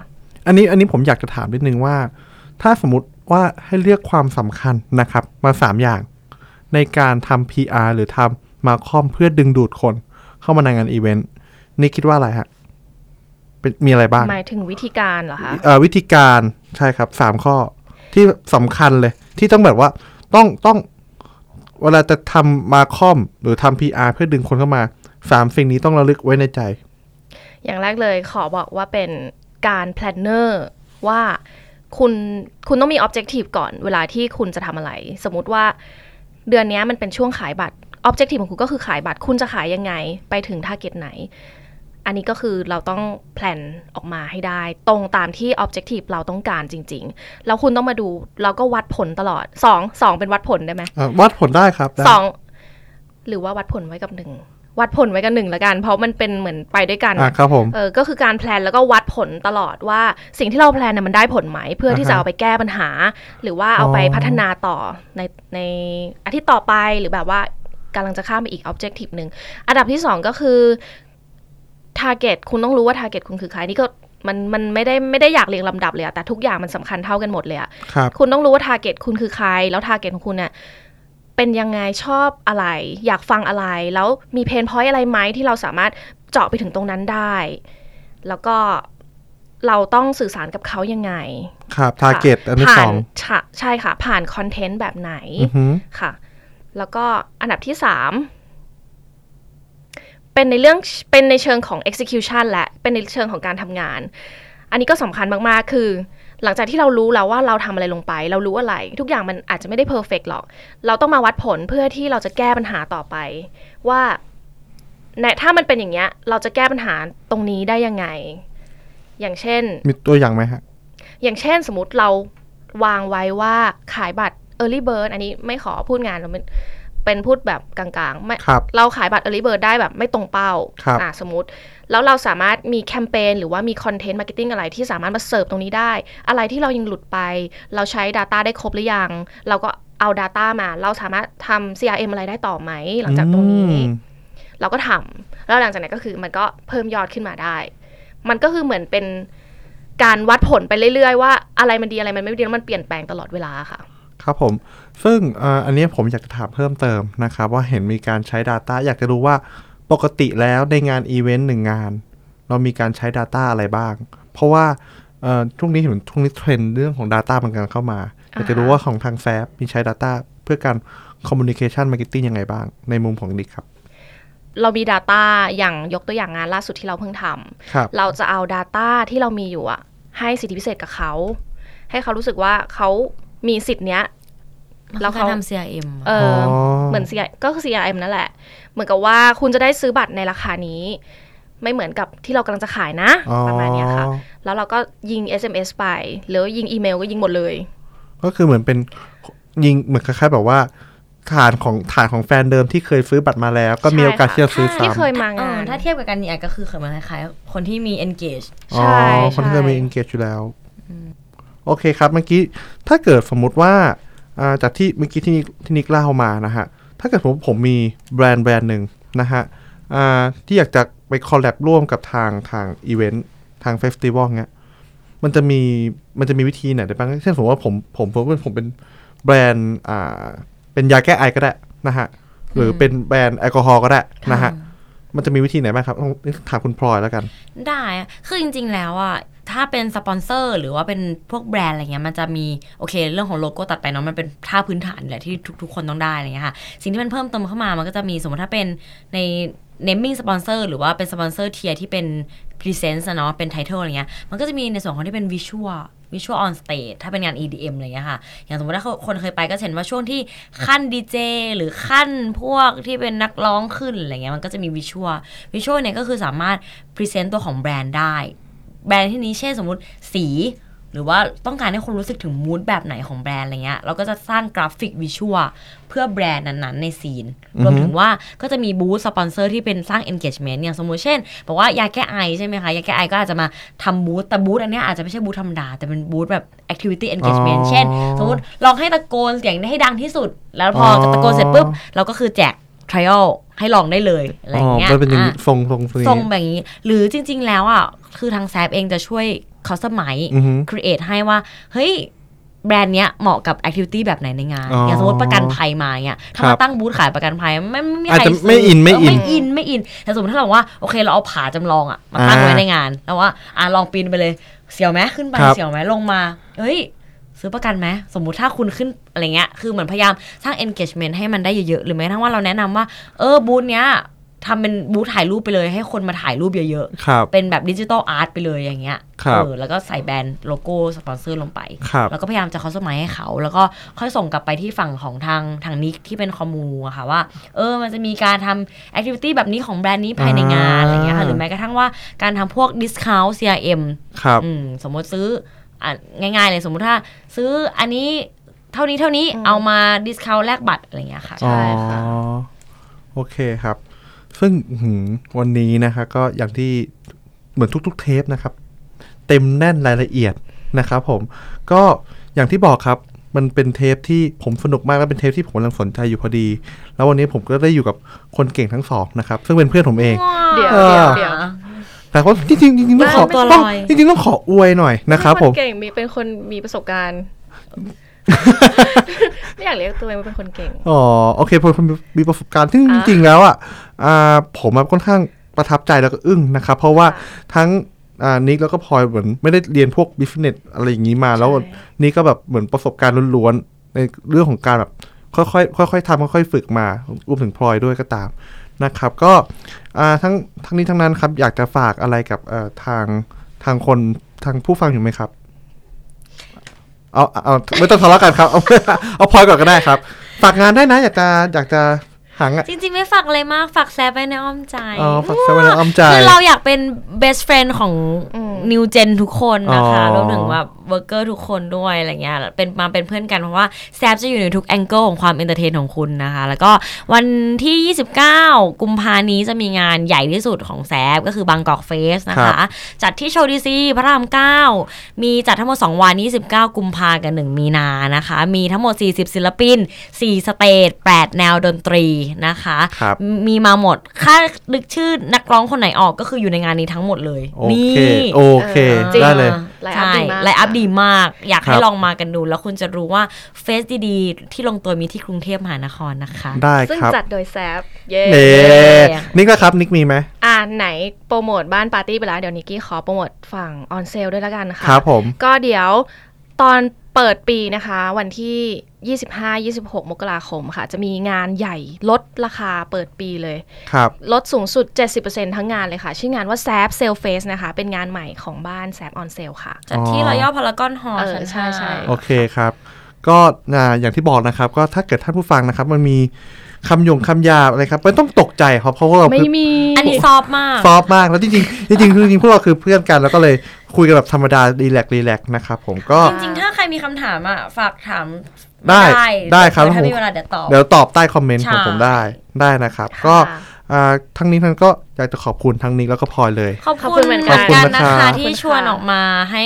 อันนี้ อันนี้ผมอยากจะถามนิดนึงว่า ถ้าสมมติว่าให้เลือกความสำคัญนะครับ มาสามอย่าง ในการทำ PR หรือทำ marcom เพื่อดึงดูดคน เข้ามาในงานอีเวนต์นี่คิดว่าอะไรฮะเป็นมีอะไรบ้างหมายถึงวิธีการเหรอคะเอ่อวิธีการใช่ครับสามข้อ ที่สำคัญเลย ที่ต้องแบบว่าต้องต้องเวลาจะทำ marcom หรือทำ PR เพื่อดึงคนเข้ามาสามสิ่งนี้ต้องระลึกไว้ในใจ อย่างแรกเลยขอบอกว่าเป็นการ plan เนอะว่าคุณคุณต้องมี objective ก่อนเวลาที่คุณจะทำอะไร สมมติว่า เดือนนี้มันเป็นช่วงขายบัตรobjective ของคุณก็คือขายบัตร คุณจะขายยังไง ไปถึง target ไหน อันนี้ก็คือเราต้อง plan ออกมาให้ได้ ตรงตามที่ objective เราต้องการจริง ๆ แล้วคุณต้องมาดูเราก็วัดผลตลอดสองสองเป็นวัดผลได้ไหมอะวัดผลได้ครับได้สองหรือว่าวัดผลไว้กับหนึ่ง วัดผลไว้กับหนึ่งละกัน เพราะมันเป็นเหมือนไปด้วยกันอะครับผมเออก็คือการ plan แล้วก็วัดผลตลอดว่าสิ่งที่เรา plan น่ะมันได้ผลไหมเพื่อที่อ่าฮะจะเอาไปแก้ปัญหา หรือว่าเอาไปอ๋อพัฒนาต่อในในอาทิตย์ต่อไปหรือแบบว่ากำลังจะข้ามไปอีก objective หนึ่งอันดับที่สองก็คือ target คุณต้องรู้ว่า target คุณคือใครนี่ก็มันมันไม่ได้ไม่ได้อยากเรียงลำดับเลยอะแต่ทุกอย่างมันสำคัญเท่ากันหมดเลยอะครับคุณต้องรู้ว่า target คุณคือใคร แล้ว target ของคุณเนี่ย เป็นยังไงชอบอะไร อยากฟังอะไร แล้วมีเพนพอยต์อะไรไหมที่เราสามารถเจาะไปถึงตรงนั้นได้ แล้วก็เราต้องสื่อสารกับเขายังไง ครับทาร์เก็ตอันที่ผ่าสนองใช่ใช่ค่ะ ผ่านคอนเทนต์แบบไหนอือหือค่ะ แล้วก็อันดับที่สามเป็นในเรื่องเป็นในเชิงของ execution และเป็นในเชิงของการทำงาน อันนี้ก็สำคัญมากๆ คือ หลังจากที่เรารู้แล้วว่าเราทำอะไรลงไป เรารู้อะไร ทุกอย่างมันอาจจะไม่ได้ perfect หรอก เราต้องมาวัดผลเพื่อที่เราจะแก้ปัญหาต่อไป ว่าในถ้ามันเป็นอย่างเงี้ย เราจะแก้ปัญหาตรงนี้ได้ยังไง อย่างเช่น มีตัวอย่างไหมฮะ อย่างเช่นสมมติเราวางไว้ว่าขายบัตร Early Bird อันนี้ไม่ขอพูดงานเรา เป็นเป็นพูดแบบกลางๆไม่ครับเราขายบัตร Early Bird ได้แบบไม่ตรงเป้าครับอะสมมติ แล้วเราสามารถมีแคมเปญหรือว่ามี content marketing อะไรที่สามารถมาเสิร์ฟตรงนี้ได้ อะไรที่เรายังหลุดไป เราใช้ Data ได้ครบหรือยัง เราก็เอา Data มา เราสามารถทำ CRM อะไรได้ต่อไหม หลังจากตรงนี้อืมเราก็ทำแล้วหลังจากนั้นก็คือมันก็เพิ่มยอดขึ้นมาได้ มันก็คือเหมือนเป็นการวัดผลไปเรื่อยๆ ว่าอะไรมันดีอะไรมันไม่ดีแล้วมันเปลี่ยนแปลงตลอดเวลาค่ะ ครับผม ซึ่งเอ่ออันนี้ผมอยากจะถามเพิ่มเติมนะครับว่าเห็นมีการใช้ Data อยากจะรู้ว่าปกติแล้วในงานอีเวนต์หนึ่งงาน เรามีการใช้ Data อะไรบ้าง เพราะว่าเอ่อช่วงนี้เห็นช่วงนี้เทรนด์เรื่องของ Data มันกำลังเข้ามา อยากจะรู้ว่าของทางแซฟมีใช้ Data เพื่อการ Communication Marketing ยังไงบ้าง ในมุมของนิกครับเรามี Data อย่างยกตัวอย่างงานล่าสุดที่เราเพิ่งทำครับเราจะเอา Data ที่เรามีอยู่อะให้สิทธิพิเศษกับเขา ให้เขารู้สึกว่าเขา มีสิทธิ์เนี้ยแล้แล้ววเขาเขาทำ CRM เออะอออเหมือน CR ก็คือ CRM นั่นแหละ เหมือนกับว่าคุณจะได้ซื้อบัตรในราคานี้ ไม่เหมือนกับที่เรากำลังจะขายนะอ๋อประมาณเนี้ยค่ะ แล้วเราก็ยิง SMS ไป หรือยิงอีเมลก็ยิงหมดเลย ก็คือเหมือนเป็นยิงเหมือนคล้ายๆแบบว่าฐานของฐานของแฟนเดิมที่เคยซื้อบัตรมาแล้ว ก็มีโอกาสที่จะซื้อที่เคซ้ำยมาเอองานถ้าเทียบกับกันเนี่ยก็คือเหมือนคล้ายๆคนที่มี engage อ๋อใช่คนที่เคยมีใช่ engage อยู่แล้ว โอเคครับเมื่อกี้ถ้าเกิดสมมุติว่าอ่าจากที่เมื่อกี้ที่นิกที่นิกเล่ามานะฮะถ้าเกิดผมผมมีแบรนด์แบรนด์หนึ่งนะฮะอ่าที่อยากจะไป collab ร่วมกับทางทางอีเวนต์ทาง festival เงี้ยมันจะมีมันจะมีวิธีไหนได้บ้างเช่นสมมติว่าผมผมผมผมเป็นแบรนด์อ่าเป็นยาแก้ไอก็ได้นะฮะหรือเป็นแบรนด์แอลกอฮอล์ก็ได้นะฮะมันจะมีวิธีไหนบ้างครับต้องถามคุณพลอยแล้วกัน ได้อะคือจริง ๆ แล้วอะ ถ้าเป็นสปอนเซอร์ หรือว่าเป็นพวกแบรนด์อะไรเงี้ยมันจะมีโอเค เรื่องของโลโก้ตัดไปเนาะมันเป็นท่าพื้นฐานแหละที่ทุก ๆ คนต้องได้อะไรเงี้ยค่ะสิ่งที่มันเพิ่มเติมเข้ามามันก็จะมีสมมติถ้าเป็นใน naming sponsor หรือว่าเป็นสปอนเซอร์ tier ที่เป็น present อะเนาะเป็น title อะไรเงี้ยมันก็จะมีในส่วนของที่เป็น visual visual on stage ถ้าเป็นงาน EDM อะไรเงี้ยค่ะ อย่างสมมติถ้าคนเคยไปก็เห็นว่าช่วงที่ขั้นดีเจหรือขั้นพวกที่เป็นนักร้องขึ้นอะไรเงี้ยมันก็จะมี visual visual เนี่ยก็คือสามารถ present ตัวของแบรนด์ได้ แบรนด์ที่นี้เช่นสมมุติสี หรือว่าต้องการให้คนรู้สึกถึง mood แบบไหนของแบรนด์อะไรเงี้ยเราก็จะสร้างกราฟิก visual เพื่อแบรนด์นั้นๆ ใน scene รวมถึงว่าก็จะมีบูธสปอนเซอร์ที่เป็นสร้าง engagement อย่างสมมุติเช่นบอกว่ายาแก้ไอใช่ไหมคะยาแก้ไอก็อาจจะมาทำบูธแต่บูธอันเนี้ยอาจจะไม่ใช่บูธธรรมดา แต่เป็นบูธแบบ activity engagement อ๋อเช่น สมมติลองให้ตะโกนเสียงให้ดังที่สุด แล้วพอออตะโกนเสร็จปุ๊บเราก็คือแจก trial ให้ลองได้เลยอะไรอย่างเงี้ยมันเป็นอย่างนี้อะทรงทรงทรงทรงนี้แบบนี้ หรือจริง ๆ แล้วอะ คือทาง ZAAP เองจะช่วย customize อือฮึ create ให้ว่า เฮ้ย แบรนด์เนี้ยเหมาะกับ activity แบบไหนในงานอ๋อออย่างสมมติประกันภัยมาเนี่ยถ้าครับมาตั้งบูธขายประกันภัยไม่ไม่มีอาจใครจะซื้อไม่อินไม่อินไม่อินไม่อิน แต่สมมติถ้าเราว่าโอเคเราเอาผาจำลองอะมาตั้งอ่าไว้ในงาน แล้วว่าอะลองปีนไปเลยเสียวไหมขึ้นไปครับเสียวไหมลงมาเฮ้ยซื้อประกันไหมสมมุติถ้าคุณขึ้นอะไรเงี้ย คือเหมือนพยายามสร้าง engagement ให้มันได้เยอะๆ หรือแม้กระทั่งว่าเราแนะนำว่า เออบูธเนี้ย ทำเป็นบูธถ่ายรูปไปเลย ให้คนมาถ่ายรูปเยอะครับๆเป็นแบบ digital art ไปเลยอย่างเงี้ยครับเออแล้วก็ใส่แบรนด์โลโก้สปอนเซอร์ลงไปครับแล้วก็พยายามจะ customize ให้เขา แล้วก็ค่อยส่งกลับไปที่ฝั่งของทางทางนิกที่เป็น commu อะค่ะว่า เออมันจะมีการทำ activity แบบนี้ของแบรนด์นี้ภายในงานอ่าอะไรเงี้ยค่ะหรือแม้กระทั่งว่าการทำพวก discount CRM ครับอืมสมมติซื้ออะง่ายๆเลยสมมุติถ้า ซื้ออันนี้เท่านี้เท่านี้อืมเอามา discount แลกบัตรอะไรเงี้ยค่ะใช่ค่ะอ๋อโอเคครับ ซึ่งอื้อหือวันนี้นะคะก็อย่างที่เหมือนทุก ๆ เทปนะครับ เต็มแน่นรายละเอียดนะครับผมก็อย่างที่บอกครับมันเป็นเทปที่ผมสนุกมากและเป็นเทปที่ผมกำลังสนใจอยู่พอดี แล้ววันนี้ผมก็ได้อยู่กับคนเก่งทั้งสองนะครับ ซึ่งเป็นเพื่อนผมเอง เดี๋ยวเออเดี๋ยวเดี๋ยวแต่ว่าจริงๆจริงๆต้องขอตัวลต้องอยจริงๆต้องขออวยหน่อยนะครับผมเก่งมีเป็นคนมีประสบการณ์ ไม่อยากเรียกตัวเองว่าเป็นคนเก่ง อ๋อโอเคพอผมมีประสบการณ์ซึ่งอะจริง ๆ แล้วอะอ่าผมอะค่อนข้างประทับใจแล้วก็อึ้งนะครับ เพราะว่าทั้งอ่านิกแล้วก็พลอยเหมือนไม่ได้เรียนพวกบิสเนสอะไรอย่างนี้มา แล้วนี่ก็แบบเหมือนประสบการณ์ล้วนๆในเรื่องของการแบบค่อยๆค่อยๆทำค่อยๆฝึกมารวมถึงพลอยด้วยก็ตามนะครับ ก็อ่าทั้งทั้งนี้ทั้งนั้นครับอยากจะฝากอะไรกับเอ่อทางทางคนทางผู้ฟังอยู่ไหมครับ เอาเอาไม่ต้องทะเลาะกันครับ เอาเอาพลอยก่อนก็ได้ครับ ฝากงานได้นะ อยากจะอยากจะหางานจริง ๆ ไม่ฝากอะไรมาก ฝาก Zaap ไว้ในอ้อมใจอ๋อฝาก Zaap ไว้ในอ้อมใจ คือเราอยากเป็น best friend ของอืม new gen ทุกคนนะคะอ๋อรวมถึงแบบ worker ทุกคนด้วยอะไรเงี้ยเป็นมาเป็นเพื่อนกันเพราะว่า Zaap จะอยู่ในทุก angle ของความ entertain ของคุณนะคะ แล้วก็วันที่ 29 กุมภานี้จะมีงานใหญ่ที่สุดของ Zaap ก็คือ Bangkok Fest นะคะครับจัดที่ Show DC พระราม 9 มีจัดทั้งหมด 2 วัน 29 กุมภากับ1มีนานะคะ มีทั้งหมด 40 ศิลปิน 4 stage 8 แนวดนตรีนะคะครับมีมาหมดค่านึกชื่อนักร้องคนไหนออกก็คืออยู่ในงานนี้ทั้งหมดเลยโอนี่โอเคโอเคเออจริงได้เลย line up ใช่ดีมาก line up ดีมาก อยากให้ครับลองมากันดู แล้วคุณจะรู้ว่าfest ดีๆ ที่ลงตัวมีที่กรุงเทพมหานครนะคะ ได้ซึ่งครับจัดโดย Zaap เย่เน่เย้นิกนะครับ นิกมีไหมอ่าไหนโปรโมทบ้านปาร์ตี้ไปแล้ว เดี๋ยวนิกกี้ขอโปรโมทฝั่ง On Sale ด้วยละกันค่ะครับผมก็เดี๋ยวตอนเปิดปีนะคะ วันที่ 25-26 มกราคมค่ะ จะมีงานใหญ่ลดราคาเปิดปีเลย ครับ ลดสูงสุด 70%ทั้งงานเลยค่ะ ชื่องานว่า Zaap Sale Fest นะคะ เป็นงานใหม่ของบ้าน Zaap On Sale ค่ะ จัดที่อ๋อ Royal Paragon Hall เออชั้นใช่ใช่ห้าโอเคครับ ก็อ่าอย่างที่บอกนะครับ ก็ถ้าเกิดท่านผู้ฟังนะครับ มันมีคำหยงคำหยาบอะไรครับไม่ต้องตกใจครับเพราะว่าเราไม่มีอันนี้ soft มาก soft์มากแล้วจริงๆจริงๆจริงๆพวกเราคือเพื่อนกันแล้วก็เลยคุยกันแบบธรรมดา relax relax นะครับผมก็จริงๆถ้าใครมีคำถามอะฝากถาม ได้ได้ครับเดี๋ยวถ้ามีเวลาเดี๋ยวตอบเดี๋ยวตอบใต้คอมเมนต์ใช่ของผมได้ได้นะครับค่ะก็อ่าทั้งนี้ทั้งก็อยากจะขอบคุณทั้งนี้แล้วก็พลอยเลย ขอบขอบคุคุณณเหมือนเหกัมืนอนกันนะขอบคุณคะนะครับที่ขอบคุณชวนค่ะออกมาให้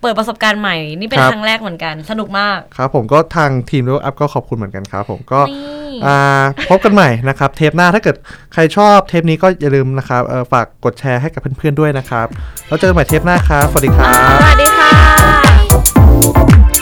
เปิดประสบการณ์ใหม่นี่เป็นครับครั้งแรกเหมือนกันสนุกมากครับ ผมก็ทางทีมแล้วอัพก็ขอบคุณเหมือนกันครับผมก็นี่อ่าพบกันใหม่นะครับ เทปหน้าถ้าเกิดใครชอบเทปนี้ก็อย่าลืมนะครับเอ่อฝากกดแชร์ให้กับเพื่อนๆด้วยนะครับ แล้วเจอกันใหม่เทปหน้าครับสวัสดีครับสวัสดีค่ะ